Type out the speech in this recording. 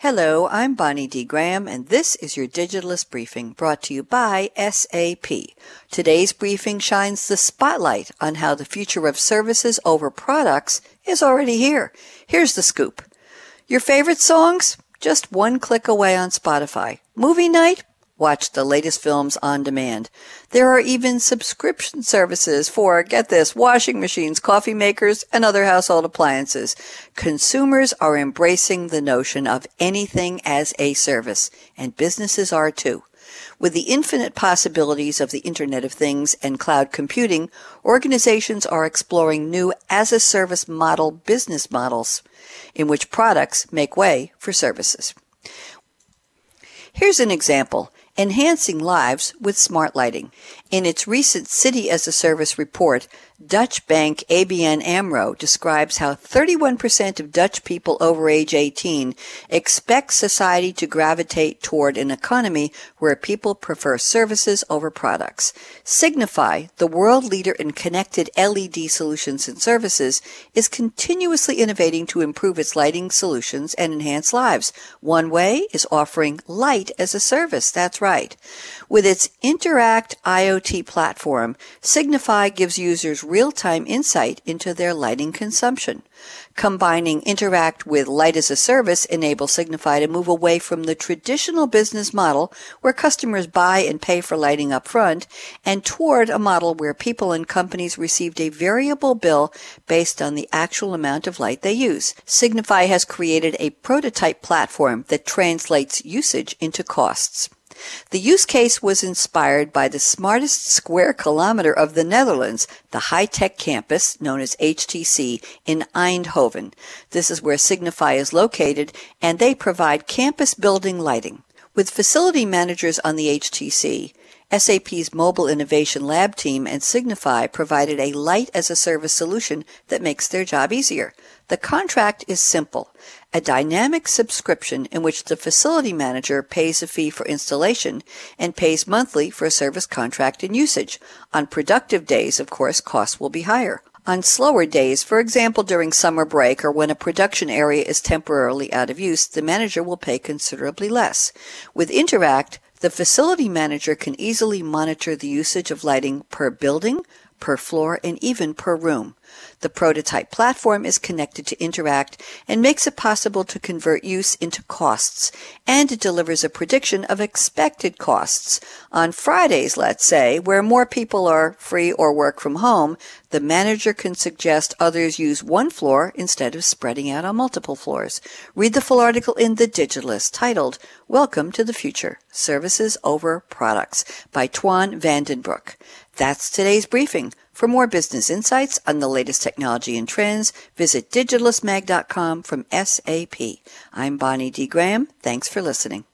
Hello, I'm Bonnie D. Graham, and this is your Digitalist Briefing brought to you by SAP. Today's briefing shines the spotlight on how the future of services over products is already here. Here's the scoop. Your favorite songs? Just one click away on Spotify. Movie night? Watch the latest films on demand. There are even subscription services for, get this, washing machines, coffee makers, and other household appliances. Consumers are embracing the notion of anything as a service, and businesses are too. With the infinite possibilities of the Internet of Things and cloud computing, organizations are exploring new as a service model business models in which products make way for services. Here's an example enhancing lives with smart lighting. In its recent City as a Service report, Dutch bank ABN AMRO describes how 31% of Dutch people over age 18 expect society to gravitate toward an economy where people prefer services over products. Signify, the world leader in connected LED solutions and services, is continuously innovating to improve its lighting solutions and enhance lives. One way is offering light as a service. That's right. With its Interact IoT platform, Signify gives users real-time insight into their lighting consumption. Combining Interact with Light as a Service enables Signify to move away from the traditional business model where customers buy and pay for lighting up front and toward a model where people and companies received a variable bill based on the actual amount of light they use. Signify has created a prototype platform that translates usage into costs. The use case was inspired by the smartest square kilometer of the Netherlands, the high-tech campus known as HTC in Eindhoven. This is where Signify is located and they provide campus building lighting. With facility managers on the HTC, SAP's Mobile Innovation Lab team and Signify provided a light as a service solution that makes their job easier. The contract is simple a dynamic subscription in which the facility manager pays a fee for installation and pays monthly for a service contract and usage. On productive days, of course, costs will be higher. On slower days, for example during summer break or when a production area is temporarily out of use, the manager will pay considerably less. With Interact, the facility manager can easily monitor the usage of lighting per building, per floor, and even per room. The prototype platform is connected to Interact and makes it possible to convert use into costs, and it delivers a prediction of expected costs. On Fridays, let's say, where more people are free or work from home, the manager can suggest others use one floor instead of spreading out on multiple floors. Read the full article in The Digitalist titled Welcome to the Future Services Over Products by Twan Vandenbroek. That's today's briefing. For more business insights on the latest technology and trends, visit digitalistmag.com from SAP. I'm Bonnie D. Graham. Thanks for listening.